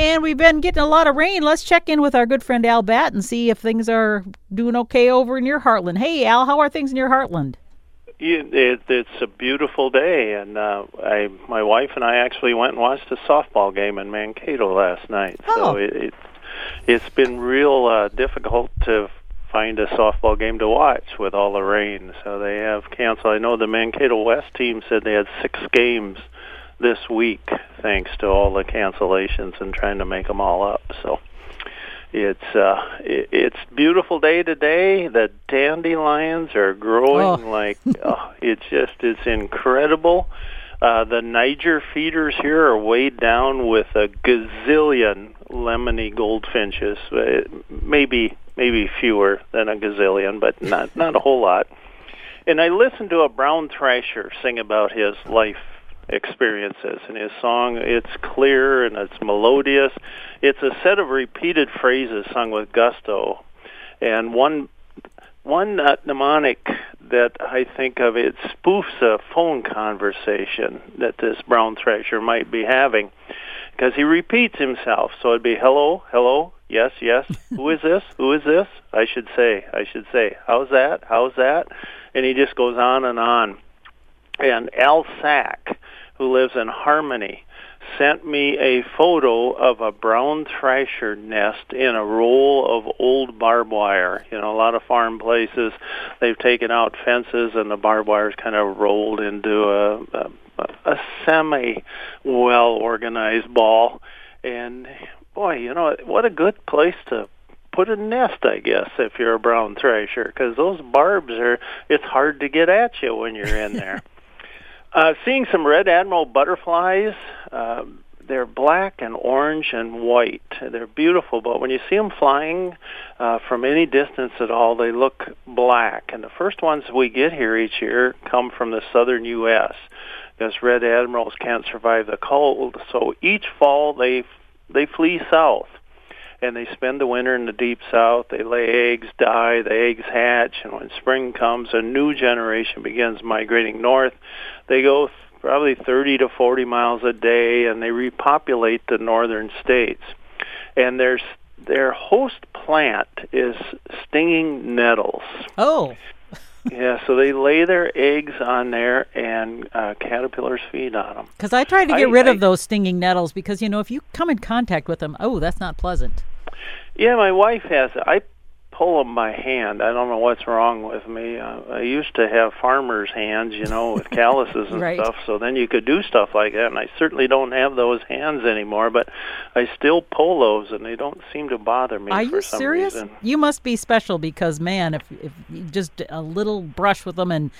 And we've been getting a lot of rain. Let's check in with our good friend Al Batt and see if things are doing okay over in your heartland. Hey, Al, how are things in your heartland? It, it's a beautiful day, and uh, I, my wife and I actually went and watched a softball game in Mankato last night. Oh. So it, it, it's been real uh, difficult to find a softball game to watch with all the rain. So they have canceled. I know the Mankato West team said they had six games this week, thanks to all the cancellations and trying to make them all up. So it's uh it, it's beautiful day today the dandelions are growing Oh. like oh, it just it's incredible uh the niger feeders here are weighed down with a gazillion lemony goldfinches uh, maybe maybe fewer than a gazillion but not not a whole lot and i listened to a brown thrasher sing about his life experiences. And his song it's clear and it's melodious. It's a set of repeated phrases sung with gusto. And one one uh, mnemonic that I think of it spoofs a phone conversation that this brown thrasher might be having. Because he repeats himself. So it'd be hello hello yes yes who is this? Who is this? I should say I should say how's that? How's that? And he just goes on and on. And Al Sack who lives in Harmony sent me a photo of a brown thrasher nest in a roll of old barbed wire. You know, a lot of farm places they've taken out fences and the barbed wire's kind of rolled into a a, a semi well organized ball. And boy, you know, what a good place to put a nest, I guess, if you're a brown thrasher, because those barbs are. It's hard to get at you when you're in there. Uh, seeing some red admiral butterflies. Um, they're black and orange and white. They're beautiful, but when you see them flying uh, from any distance at all, they look black. And the first ones we get here each year come from the southern U.S. because red admirals can't survive the cold. So each fall they they flee south and they spend the winter in the deep south. They lay eggs, die, the eggs hatch, and when spring comes, a new generation begins migrating north. They go probably 30 to 40 miles a day, and they repopulate the northern states. And their their host plant is stinging nettles. Oh, yeah, so they lay their eggs on there, and uh, caterpillars feed on them. because I try to get I- rid I- of those stinging nettles because, you know, if you come in contact with them, oh, that's not pleasant. Yeah, my wife has. I pull them by hand. I don't know what's wrong with me. Uh, I used to have farmers' hands, you know, with calluses and Right. stuff. So then you could do stuff like that, and I certainly don't have those hands anymore. But I still pull those, and they don't seem to bother me Are for you some serious? reason. You must be special because, man, if if you just a little brush with them and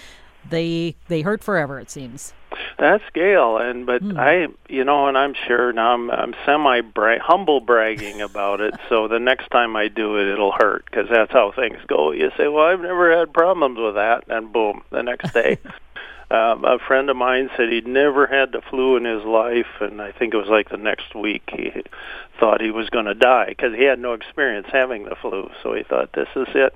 they they hurt forever, it seems. That's Gail, and but Hmm. I, you know, and I'm sure now I'm I'm semi bra- humble bragging about it. so the next time I do it, it'll hurt because that's how things go. You say, "Well, I've never had problems with that," and boom, the next day. Um, a friend of mine said he'd never had the flu in his life, and I think it was like the next week he thought he was going to die because he had no experience having the flu. So he thought, "This is it."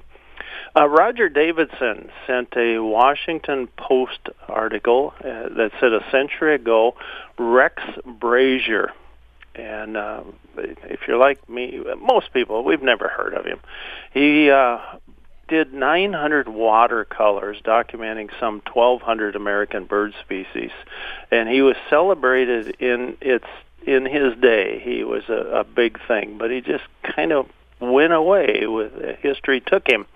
Uh, Roger Davidson sent a Washington Post article uh, that said a century ago, Rex Brasher, and uh, if you're like me, most people we've never heard of him. He uh, did 900 watercolors documenting some 1,200 American bird species, and he was celebrated in its in his day. He was a, a big thing, but he just kind of went away with history took him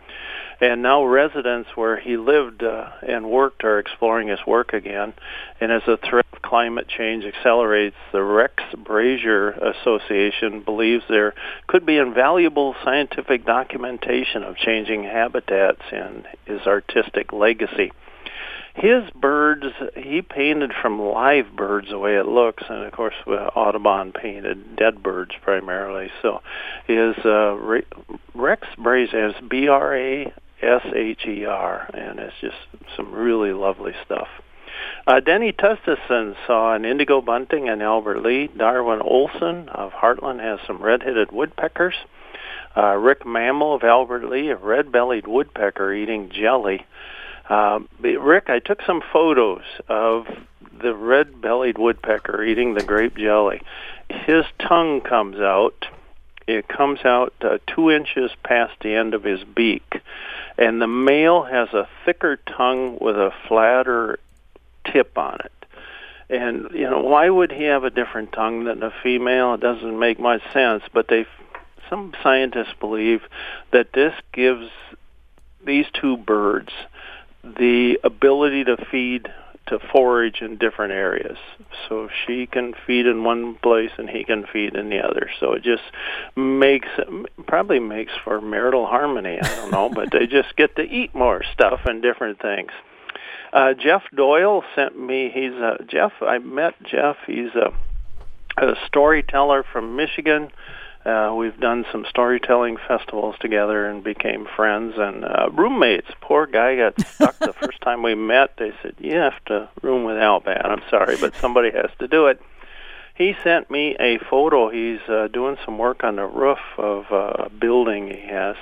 and now residents where he lived uh, and worked are exploring his work again. And as the threat of climate change accelerates, the Rex Brasher Association believes there could be invaluable scientific documentation of changing habitats in his artistic legacy. His birds, he painted from live birds the way it looks, and of course uh, Audubon painted dead birds primarily. So his uh, Rex Brasher is B-R-A S-H-E-R, and it's just some really lovely stuff. Uh, Denny Tustison saw an indigo bunting in Albert Lea. Darwin Olson of Hartland has some red-headed woodpeckers. Uh, Rick Mammal of Albert Lea, a red-bellied woodpecker eating jelly. Uh, Rick, I took some photos of the red-bellied woodpecker eating the grape jelly, his tongue comes out. It comes out uh, two inches past the end of his beak, and the male has a thicker tongue with a flatter tip on it. And you know, why would he have a different tongue than a female? It doesn't make much sense. But they, some scientists believe that this gives these two birds the ability to feed to forage in different areas. So she can feed in one place and he can feed in the other. So it just makes probably makes for marital harmony. I don't know, but they just get to eat more stuff and different things. Uh, Jeff Doyle sent me. He's a Jeff. I met Jeff. He's a, a storyteller from Michigan. Uh, we've done some storytelling festivals together and became friends and uh, roommates. Poor guy got stuck the first time we met. They said, "You have to room with Al Batt." I'm sorry, but somebody has to do it. He sent me a photo. He's uh, doing some work on the roof of uh, a building he has,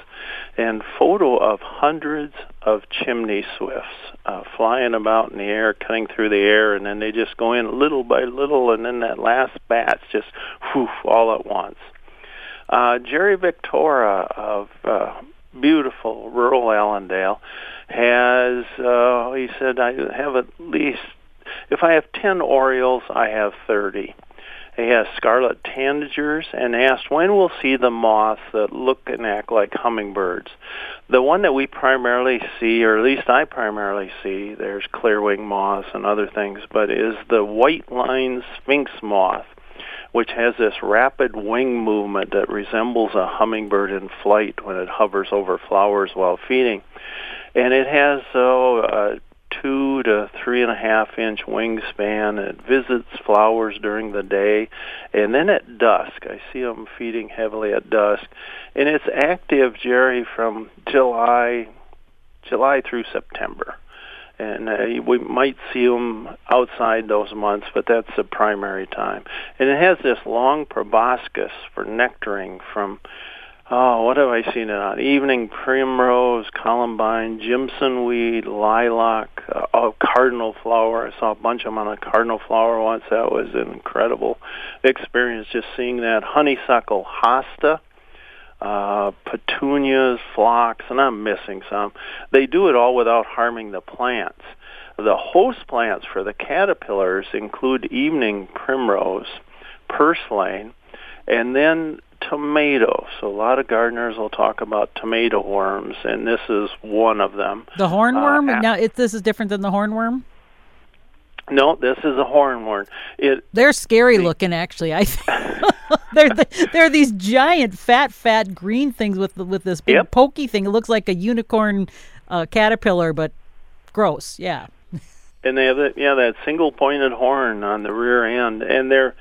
and photo of hundreds of chimney swifts uh, flying about in the air, cutting through the air, and then they just go in little by little, and then that last batch just whoof all at once. Uh, Jerry Victoria of uh, beautiful rural Allendale has, uh, he said, I have at least, if I have 10 Orioles, I have 30. He has scarlet tanagers and asked when we'll see the moths that look and act like hummingbirds. The one that we primarily see, or at least I primarily see, there's clearwing moths and other things, but is the white-lined sphinx moth which has this rapid wing movement that resembles a hummingbird in flight when it hovers over flowers while feeding. And it has oh, a two to three and a half inch wingspan. It visits flowers during the day, and then at dusk, I see them feeding heavily at dusk, and it's active, Jerry, from July, July through September and uh, we might see them outside those months, but that's the primary time. And it has this long proboscis for nectaring from, oh, what have I seen it on? Evening primrose, columbine, Jimson weed, lilac, uh, oh, cardinal flower. I saw a bunch of them on a cardinal flower once. That was an incredible experience just seeing that. Honeysuckle hosta uh, petunias, phlox, and I'm missing some. They do it all without harming the plants. The host plants for the caterpillars include evening primrose, purslane, and then tomato. So a lot of gardeners will talk about tomato worms, and this is one of them. The hornworm? Uh, now, it, this is different than the hornworm? No, this is a hornworm. It they're scary the, looking, actually. I they're they're these giant, fat, fat green things with with this big yep. pokey thing. It looks like a unicorn uh, caterpillar, but gross. Yeah. And they have that yeah that single pointed horn on the rear end, and they're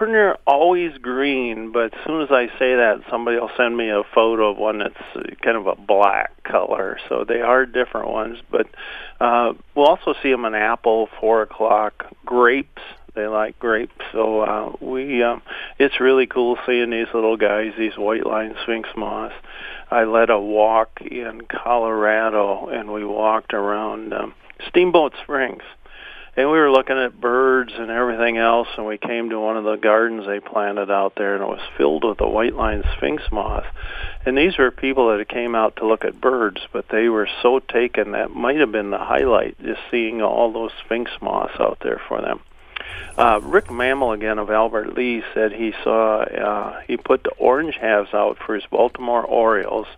pretty near always green. But as soon as I say that, somebody will send me a photo of one that's kind of a black color. So they are different ones, but uh, we'll also see them in apple, four o'clock, grapes. They like grapes, so uh, we. Um, it's really cool seeing these little guys, these white line sphinx moths. I led a walk in Colorado, and we walked around um, Steamboat Springs and we were looking at birds and everything else and we came to one of the gardens they planted out there and it was filled with the white line sphinx moth. And these were people that came out to look at birds but they were so taken that might have been the highlight just seeing all those sphinx moths out there for them. Uh, Rick Mammal again of Albert Lea said he saw uh, he put the orange halves out for his Baltimore Orioles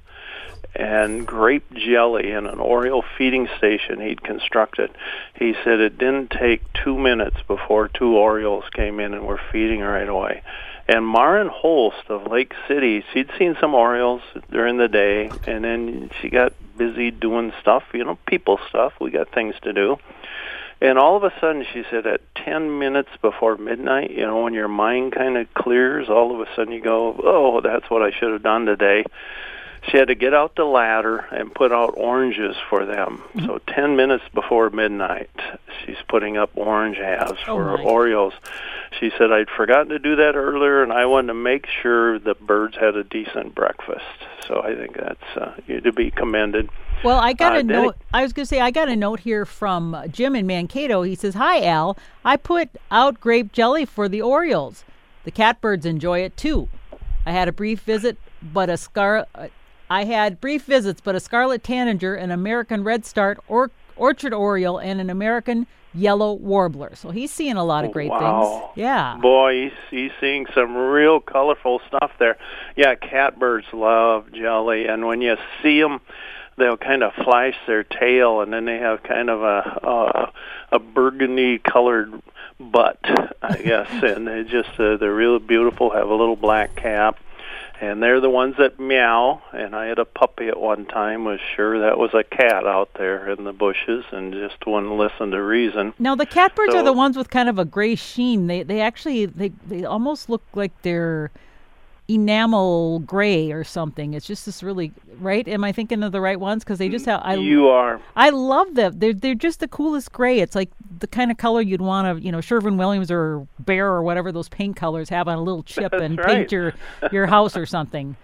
and grape jelly in an Oriole feeding station he'd constructed. He said it didn't take two minutes before two Orioles came in and were feeding right away. And Maren Holst of Lake City, she'd seen some Orioles during the day, and then she got busy doing stuff, you know, people stuff. We got things to do. And all of a sudden, she said, at 10 minutes before midnight, you know, when your mind kind of clears, all of a sudden you go, oh, that's what I should have done today she had to get out the ladder and put out oranges for them. Mm-hmm. So 10 minutes before midnight, she's putting up orange halves oh for. Orioles. She said, I'd forgotten to do that earlier, and I wanted to make sure the birds had a decent breakfast. So I think that's uh, to be commended. Well, I got uh, a note. I was going to say I got a note here from Jim in Mankato. He says, "Hi Al, I put out grape jelly for the Orioles. The catbirds enjoy it too. I had a brief visit, but a scar. I had brief visits, but a scarlet tanager, an American redstart, or orchard oriole, and an American yellow warbler. So he's seeing a lot of great wow. things. Yeah. Boy, he's, he's seeing some real colorful stuff there. Yeah, catbirds love jelly, and when you see them, they'll kind of flash their tail, and then they have kind of a a, a burgundy colored butt, I guess, and they just uh, they're really beautiful. Have a little black cap and they're the ones that meow. And I had a puppy at one time. Was sure that was a cat out there in the bushes, and just wouldn't listen to reason. Now the catbirds so, are the ones with kind of a gray sheen. They they actually they they almost look like they're enamel gray or something. It's just this really right. Am I thinking of the right ones? Because they just have. I, you are. I love them. They're they're just the coolest gray. It's like the kind of color you'd want to, you know, Sherwin Williams or Behr or whatever those paint colors have on a little chip That's and right. paint your your house or something.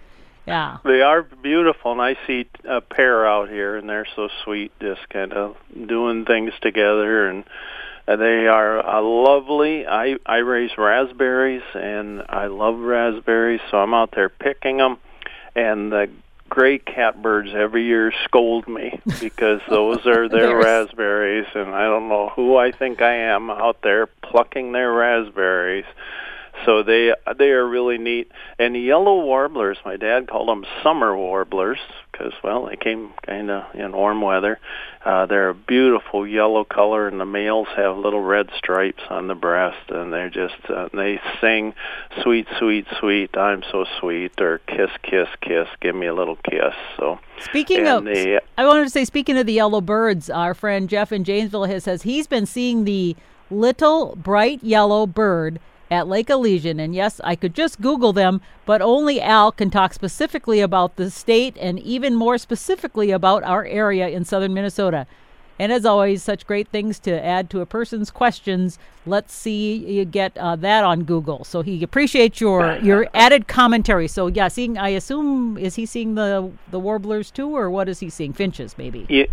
Yeah. They are beautiful, and I see a pair out here, and they're so sweet, just kind of doing things together and they are uh, lovely. I I raise raspberries and I love raspberries, so I'm out there picking them. And the gray catbirds every year scold me because those are their raspberries, and I don't know who I think I am out there plucking their raspberries. So they they are really neat. And the yellow warblers, my dad called them summer warblers because well they came kind of in warm weather. Uh, they're a beautiful yellow color, and the males have little red stripes on the breast, and they're just uh, they sing sweet, sweet, sweet. I'm so sweet, or kiss, kiss, kiss. Give me a little kiss. So speaking of, the, I wanted to say speaking of the yellow birds, our friend Jeff in Janesville has says he's been seeing the little bright yellow bird at Lake Elysian. And yes, I could just Google them, but only Al can talk specifically about the state and even more specifically about our area in southern Minnesota. And as always, such great things to add to a person's questions. Let's see you get uh, that on Google. So he appreciates your your added commentary. So yeah, seeing I assume is he seeing the the warblers too, or what is he seeing? Finches maybe. Yeah,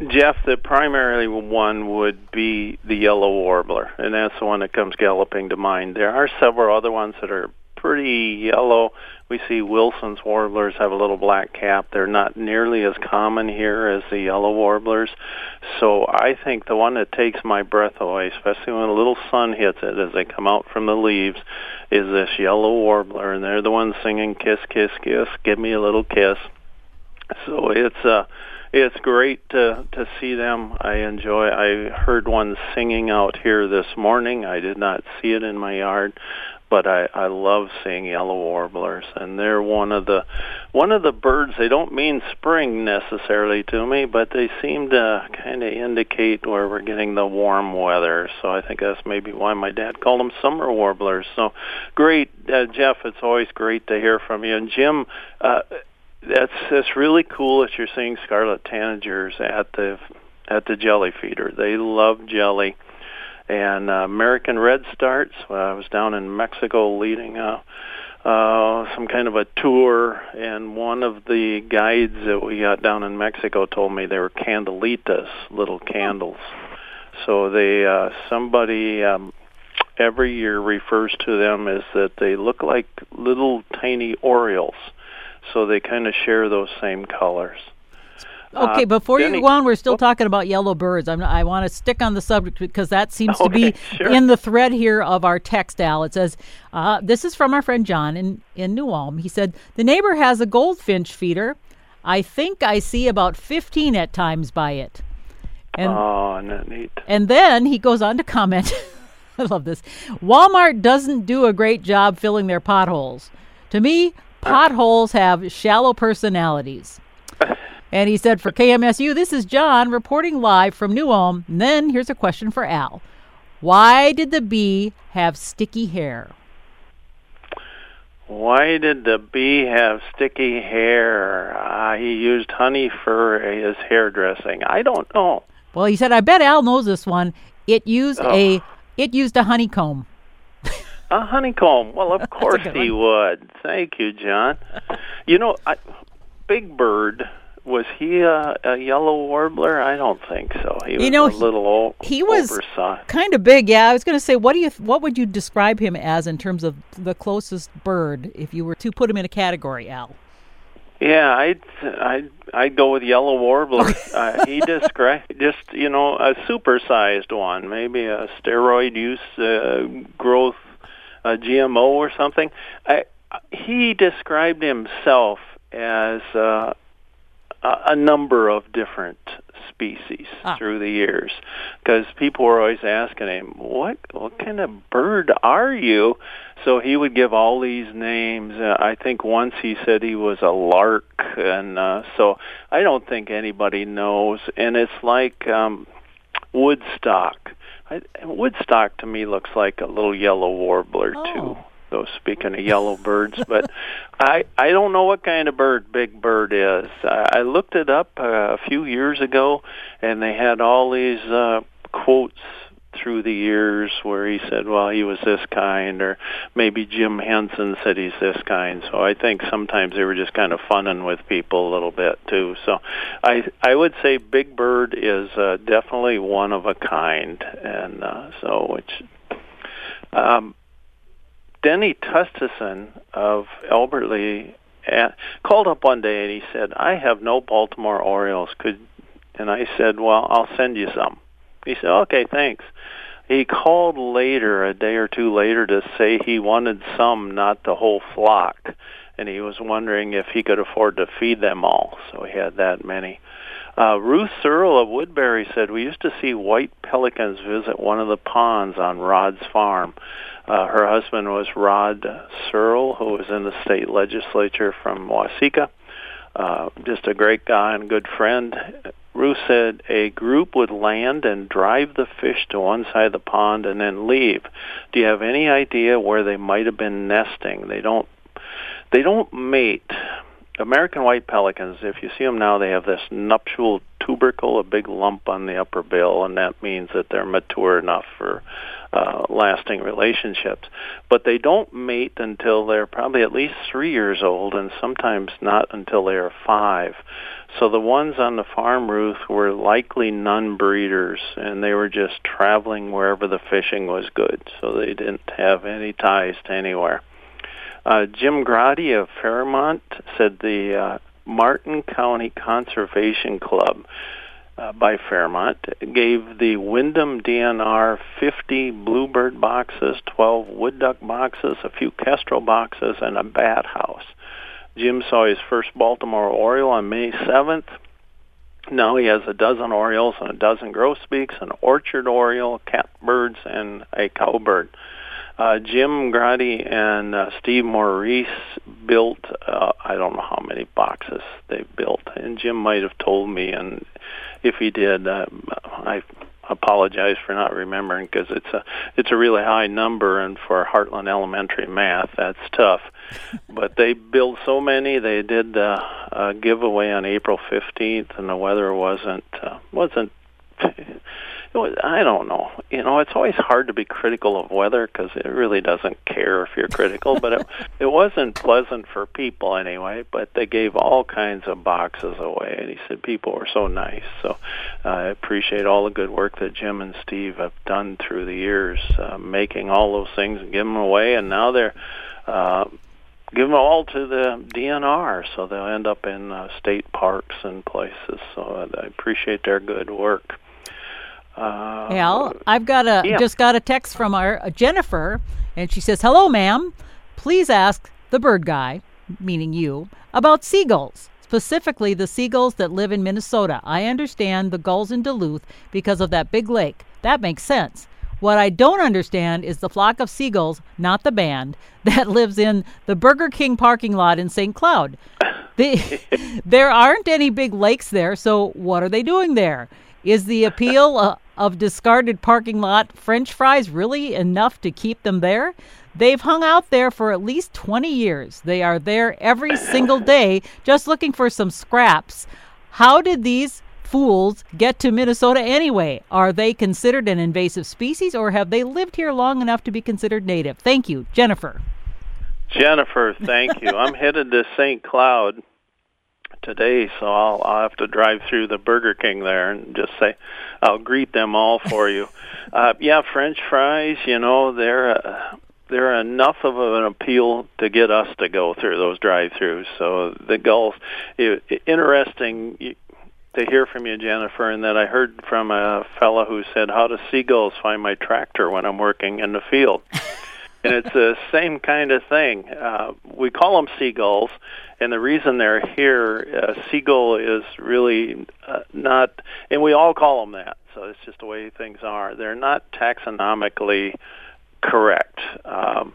Jeff, the primary one would be the yellow warbler, and that's the one that comes galloping to mind. There are several other ones that are pretty yellow. We see Wilson's warblers have a little black cap. They're not nearly as common here as the yellow warblers. So I think the one that takes my breath away, especially when a little sun hits it as they come out from the leaves, is this yellow warbler, and they're the ones singing "Kiss, Kiss, Kiss, Give Me a Little Kiss." So it's a uh, it's great to to see them. I enjoy. I heard one singing out here this morning. I did not see it in my yard, but I I love seeing yellow warblers, and they're one of the one of the birds. They don't mean spring necessarily to me, but they seem to kind of indicate where we're getting the warm weather. So I think that's maybe why my dad called them summer warblers. So great, uh, Jeff. It's always great to hear from you, and Jim. Uh, that's that's really cool that you're seeing scarlet tanagers at the at the jelly feeder. They love jelly. And uh, American Redstarts. Well, I was down in Mexico leading a uh, some kind of a tour, and one of the guides that we got down in Mexico told me they were candelitas, little candles. So they uh, somebody um, every year refers to them as that they look like little tiny Orioles so they kind of share those same colors. Okay, uh, before you go on, we're still oh. talking about yellow birds. I'm, i want to stick on the subject because that seems okay, to be sure. in the thread here of our text, Al. It says, uh, This is from our friend John in, in New Ulm. He said, The neighbor has a goldfinch feeder. I think I see about 15 at times by it. And, oh, not neat. And then he goes on to comment I love this. Walmart doesn't do a great job filling their potholes. To me, potholes have shallow personalities. And he said, for KMSU, this is John reporting live from New Ulm. And then here's a question for Al. Why did the bee have sticky hair? Why did the bee have sticky hair? Uh, he used honey for his hairdressing. I don't know. Well, he said, I bet Al knows this one. It used oh. a it used a honeycomb. A honeycomb. Well, of course he would. Thank you, John. You know, I, Big Bird was he a, a yellow warbler? I don't think so. He was you know, a little old. He was oversized. kind of big. Yeah, I was going to say, what do you? What would you describe him as in terms of the closest bird if you were to put him in a category, Al? Yeah, I'd I'd I'd go with yellow warbler. uh, he described just you know a supersized one, maybe a steroid use uh, growth, a GMO or something. I, he described himself as uh, a number of different species ah. through the years because people were always asking him what what kind of bird are you so he would give all these names uh, i think once he said he was a lark and uh, so i don't think anybody knows and it's like um woodstock I, woodstock to me looks like a little yellow warbler oh. too so speaking of yellow birds, but I I don't know what kind of bird Big Bird is. I, I looked it up uh, a few years ago, and they had all these uh, quotes through the years where he said, well, he was this kind, or maybe Jim Henson said he's this kind. So I think sometimes they were just kind of funning with people a little bit too. So I I would say Big Bird is uh, definitely one of a kind, and uh, so which. Um, Denny Tustison of Albert Lea called up one day and he said, "I have no Baltimore Orioles. Could?" And I said, "Well, I'll send you some." He said, "Okay, thanks." He called later, a day or two later, to say he wanted some, not the whole flock, and he was wondering if he could afford to feed them all. So he had that many. Uh, Ruth Searle of Woodbury said, We used to see white pelicans visit one of the ponds on Rod's farm. Uh, her husband was Rod Searle, who was in the state legislature from Waseca. Uh, just a great guy and good friend. Ruth said a group would land and drive the fish to one side of the pond and then leave. Do you have any idea where they might have been nesting? They don't. They don't mate. American white pelicans, if you see them now, they have this nuptial tubercle, a big lump on the upper bill, and that means that they're mature enough for uh, lasting relationships. But they don't mate until they're probably at least three years old, and sometimes not until they are five. So the ones on the farm, Ruth, were likely non-breeders, and they were just traveling wherever the fishing was good. So they didn't have any ties to anywhere. Uh, Jim Grady of Fairmont said the uh, Martin County Conservation Club uh, by Fairmont gave the Windom DNR 50 bluebird boxes, 12 wood duck boxes, a few kestrel boxes, and a bat house. Jim saw his first Baltimore Oriole on May 7th. Now he has a dozen Orioles and a dozen grosbeaks, an orchard Oriole, catbirds, and a cowbird. Uh, Jim Grady and uh, Steve Maurice built, uh, I don't know how many boxes they built, and Jim might have told me, and if he did, uh, I apologize for not remembering because it's a it's a really high number, and for Hartland Elementary math, that's tough. but they built so many. They did uh, a giveaway on April 15th, and the weather wasn't uh, wasn't I don't know. You know, it's always hard to be critical of weather because it really doesn't care if you're critical. but it, it wasn't pleasant for people anyway. But they gave all kinds of boxes away, and he said people were so nice. So uh, I appreciate all the good work that Jim and Steve have done through the years, uh, making all those things and giving them away. And now they're uh, give them all to the DNR, so they'll end up in uh, state parks and places. So I appreciate their good work. Uh, Al, I've got a yeah. just got a text from our uh, Jennifer, and she says, "Hello, ma'am. Please ask the bird guy, meaning you, about seagulls." Specifically, the seagulls that live in Minnesota. I understand the gulls in Duluth because of that big lake. That makes sense. What I don't understand is the flock of seagulls, not the band, that lives in the Burger King parking lot in St. Cloud. The, there aren't any big lakes there, so what are they doing there? Is the appeal uh, of discarded parking lot French fries really enough to keep them there? They've hung out there for at least 20 years. They are there every single day just looking for some scraps. How did these fools get to Minnesota anyway? Are they considered an invasive species or have they lived here long enough to be considered native? Thank you, Jennifer. Jennifer, thank you. I'm headed to St. Cloud today, so I'll, I'll have to drive through the Burger King there and just say I'll greet them all for you. Uh, yeah, French fries, you know, they're uh, they're enough of an appeal to get us to go through those drive-throughs. So the Gulf, it, it, interesting to hear from you, Jennifer, and that I heard from a fellow who said, "How do seagulls find my tractor when I'm working in the field?" and it's the same kind of thing. Uh, we call them seagulls, and the reason they're here, uh, seagull is really uh, not, and we all call them that. So it's just the way things are. They're not taxonomically correct. Um,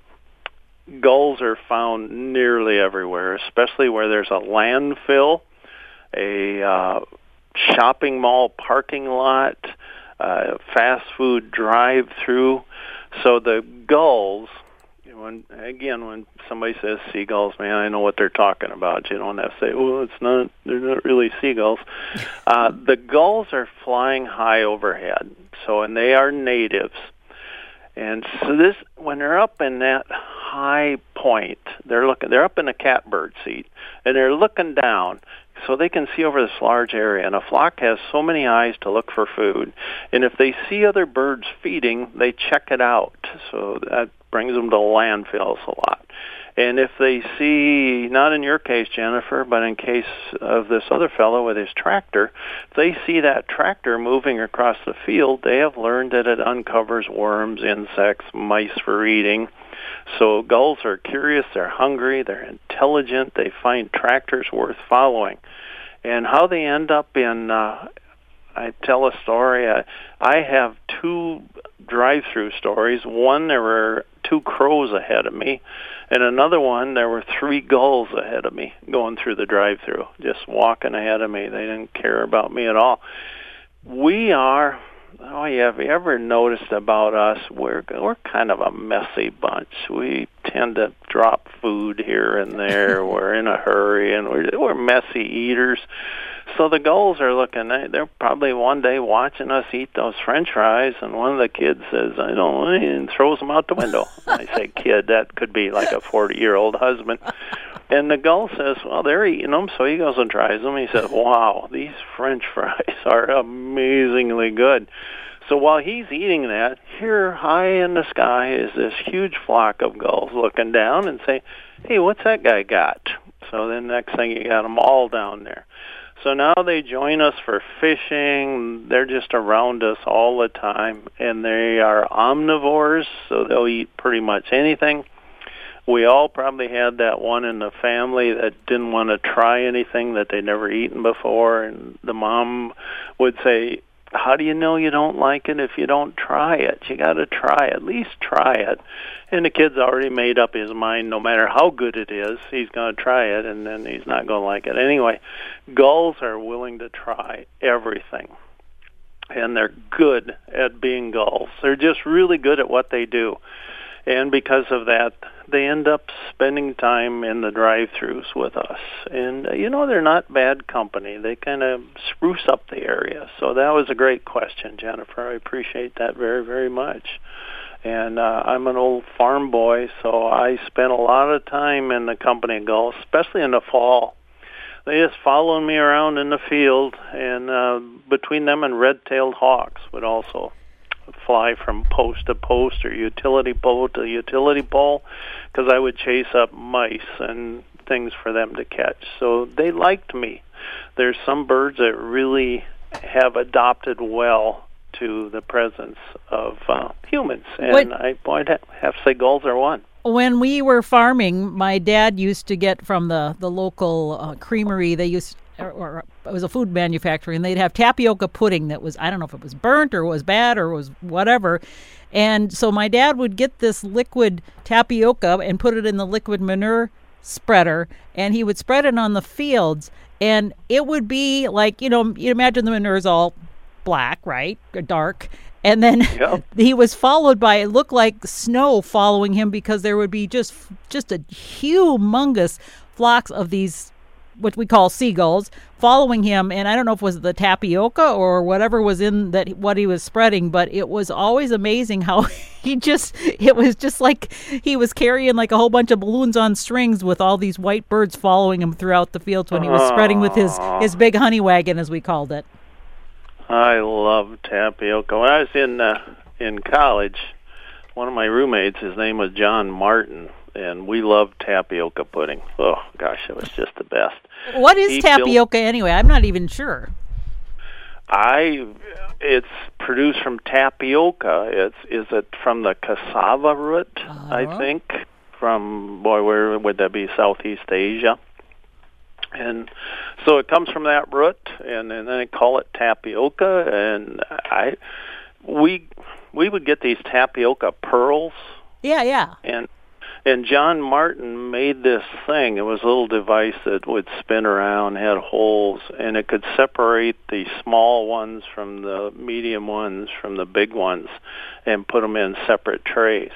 gulls are found nearly everywhere, especially where there's a landfill, a uh, shopping mall parking lot, uh, fast food drive-through. So the gulls, when again when somebody says seagulls, man, I know what they're talking about. You don't have to say, "Well, it's not. They're not really seagulls." Uh, the gulls are flying high overhead, so and they are natives. And so this, when they're up in that high point, they're looking. They're up in a catbird seat, and they're looking down so they can see over this large area. And a flock has so many eyes to look for food. And if they see other birds feeding, they check it out. So that brings them to landfills a lot. And if they see, not in your case, Jennifer, but in case of this other fellow with his tractor, if they see that tractor moving across the field, they have learned that it uncovers worms, insects, mice for eating so gulls are curious, they're hungry, they're intelligent, they find tractors worth following. And how they end up in, uh, I tell a story. I, I have two drive-through stories. One, there were two crows ahead of me, and another one, there were three gulls ahead of me going through the drive-through, just walking ahead of me. They didn't care about me at all. We are oh yeah, have you ever noticed about us? We're we're kind of a messy bunch. We tend to drop food here and there. we're in a hurry, and we're we're messy eaters. So the gulls are looking. They're probably one day watching us eat those French fries, and one of the kids says, "I don't," and throws them out the window. I say, "Kid, that could be like a forty-year-old husband." And the gull says, "Well, they're eating them," so he goes and tries them. He says, "Wow, these French fries are amazingly good." So while he's eating that, here high in the sky is this huge flock of gulls looking down and saying, "Hey, what's that guy got?" So then next thing you got them all down there. So now they join us for fishing. They're just around us all the time, and they are omnivores, so they'll eat pretty much anything we all probably had that one in the family that didn't want to try anything that they'd never eaten before and the mom would say how do you know you don't like it if you don't try it? You got to try at least try it. And the kid's already made up his mind no matter how good it is he's going to try it and then he's not going to like it. Anyway gulls are willing to try everything and they're good at being gulls. They're just really good at what they do. And because of that they end up spending time in the drive-throughs with us. And uh, you know they're not bad company. They kind of spruce up the area. So that was a great question jennifer. I appreciate that very very much. And uh, i'm an old farm boy so i spent a lot of time in the company gulls especially in the fall. They just followed me around in the field and uh, between them and red-tailed hawks would also fly from post to post or utility pole to utility pole because I would chase up mice and things for them to catch. So they liked me. There's some birds that really have adopted well to the presence of uh, humans, and what? I would have to say gulls are one when we were farming, my dad used to get from the the local uh, creamery. They used or, or, it was a food manufacturer, and they'd have tapioca pudding that was I don't know if it was burnt or was bad or was whatever. And so my dad would get this liquid tapioca and put it in the liquid manure spreader, and he would spread it on the fields, and it would be like you know you imagine the manure is all black, right? or Dark. And then Yep. he was followed by it looked like snow following him because there would be just just a humongous flocks of these what we call seagulls following him. And i don't know if it was the tapioca or whatever was in that what he was spreading but it was always amazing how he just it was just like he was carrying like a whole bunch of balloons on strings with all these white birds following him throughout the fields when he was spreading with his his big honey wagon as we called it. I love tapioca. When I was in uh, in college, one of my roommates, his name was John Martin, and we loved tapioca pudding. Oh gosh, it was just the best. what is He built- tapioca anyway i'm not even sure I it's produced from tapioca. It's is it from the cassava root? I Uh-huh. think from boy, where would that be? Southeast Asia. And so it comes from that root, and, and then they call it tapioca. And I, we, we would get these tapioca pearls, yeah yeah and and John Martin made this thing. It was a little device that would spin around, had holes, and it could separate the small ones from the medium ones from the big ones, and put them in separate trays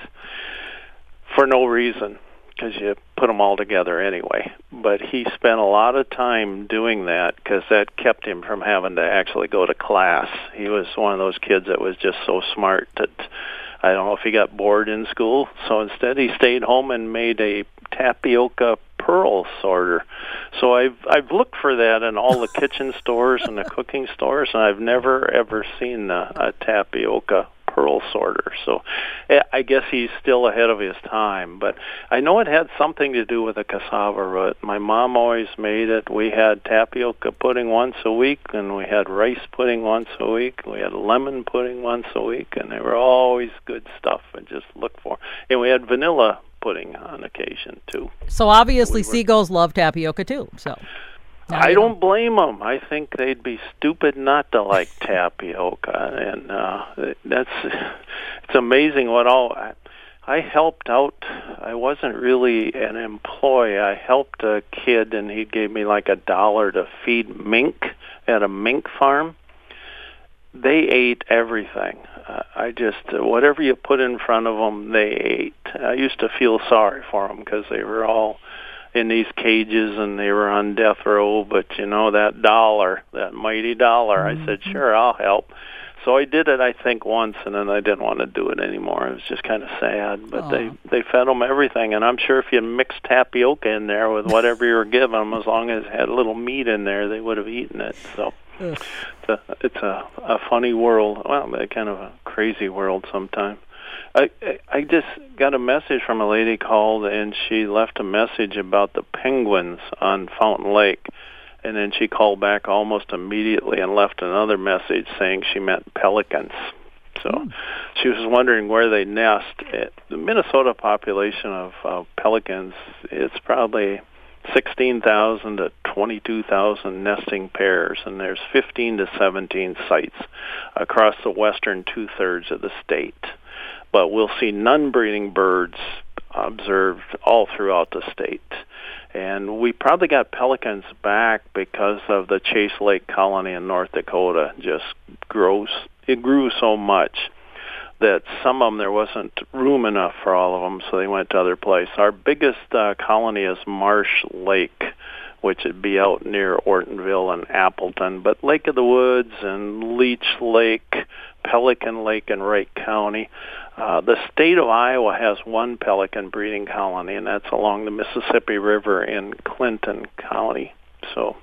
for no reason because you put them all together anyway. But he spent a lot of time doing that because that kept him from having to actually go to class. He was one of those kids that was just so smart that I don't know if he got bored in school. So instead, he stayed home and made a tapioca pearl sorter. So I've I've looked for that in all the kitchen stores and the cooking stores, and I've never ever seen a, a tapioca pearl sorter. So eh, I guess he's still ahead of his time. But I know it had something to do with the cassava root. My mom always made it. We had tapioca pudding once a week, and we had rice pudding once a week. We had lemon pudding once a week, and they were always good stuff. And just look for. And we had vanilla pudding on occasion too. So obviously, We were- seagulls love tapioca too. So I don't blame them. I think they'd be stupid not to like tapioca, and uh, that's it's amazing what all. I, I helped out. I wasn't really an employee. I helped a kid, and he gave me like a dollar to feed mink at a mink farm. They ate everything. Uh, I just uh, whatever you put in front of them, they ate. I used to feel sorry for them because they were all in these cages and they were on death row but you know that dollar that mighty dollar i said mm-hmm. sure i'll help. So i did it i think once and then i didn't want to do it anymore. It was just kind of sad but they they fed them everything and i'm sure if you mixed tapioca in there with whatever you were giving them as long as it had a little meat in there they would have eaten it so. Ugh. it's a it's a, a funny world well a kind of a crazy world sometimes I I- just got a message from a lady called and she left a message about the penguins on Fountain Lake, and then she called back almost immediately and left another message saying she meant pelicans. So she was wondering where they nest. It, the Minnesota population of uh, pelicans it's probably 16,000 to 22,000 nesting pairs, and there's 15 to 17 sites across the western two-thirds of the state but we'll see non-breeding birds observed all throughout the state. And we probably got pelicans back because of the Chase Lake colony in North Dakota just grows it grew so much that some of them there wasn't room enough for all of them, so they went to other places. Our biggest uh, colony is Marsh Lake, which would be out near Ortonville and Appleton. But Lake of the Woods and Leech Lake, Pelican Lake in Wright County. Uh, the state of Iowa has one pelican breeding colony, and that's along the Mississippi River in Clinton County. So,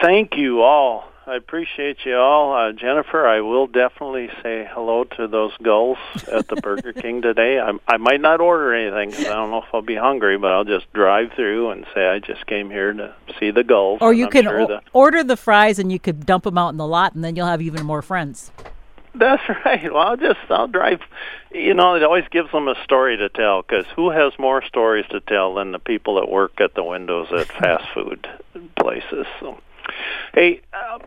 thank you all. I appreciate you all. Uh, Jennifer, I will definitely say hello to those gulls at the Burger King today. I, I might not order anything 'cause I don't know if I'll be hungry, but I'll just drive through and say I just came here to see the gulls. or you I'm can sure o- the- order the fries and you could dump them out in the lot, and then you'll have even more friends. That's right. Well, I'll just I'll drive. You know, it always gives them a story to tell because who has more stories to tell than the people that work at the windows at fast food places? So, hey, uh,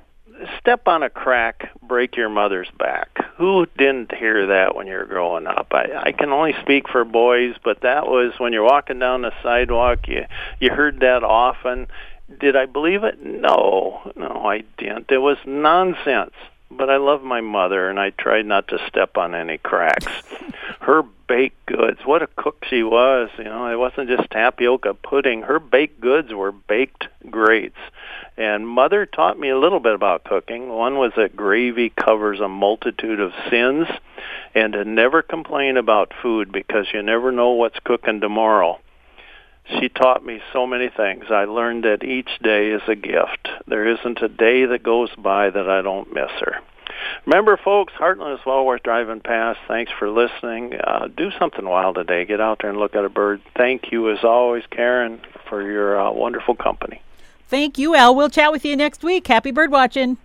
step on a crack, break your mother's back. Who didn't hear that when you were growing up? I, I can only speak for boys, but that was when you're walking down the sidewalk. You you heard that often. did I believe it? No, no, I didn't. It was nonsense. But I love my mother, and I tried not to step on any cracks. Her baked goods, what a cook she was! You know, it wasn't just tapioca pudding. Her baked goods were baked greats. And mother taught me a little bit about cooking. One was that gravy covers a multitude of sins, and to never complain about food because you never know what's cooking tomorrow she taught me so many things. I learned that each day is a gift. There isn't a day that goes by that I don't miss her. Remember, folks, Hartland is well worth driving past. Thanks for listening. Uh, do something wild today. Get out there and look at a bird. Thank you, as always, Karen, for your uh, wonderful company. Thank you, Al. We'll chat with you next week. Happy bird watching.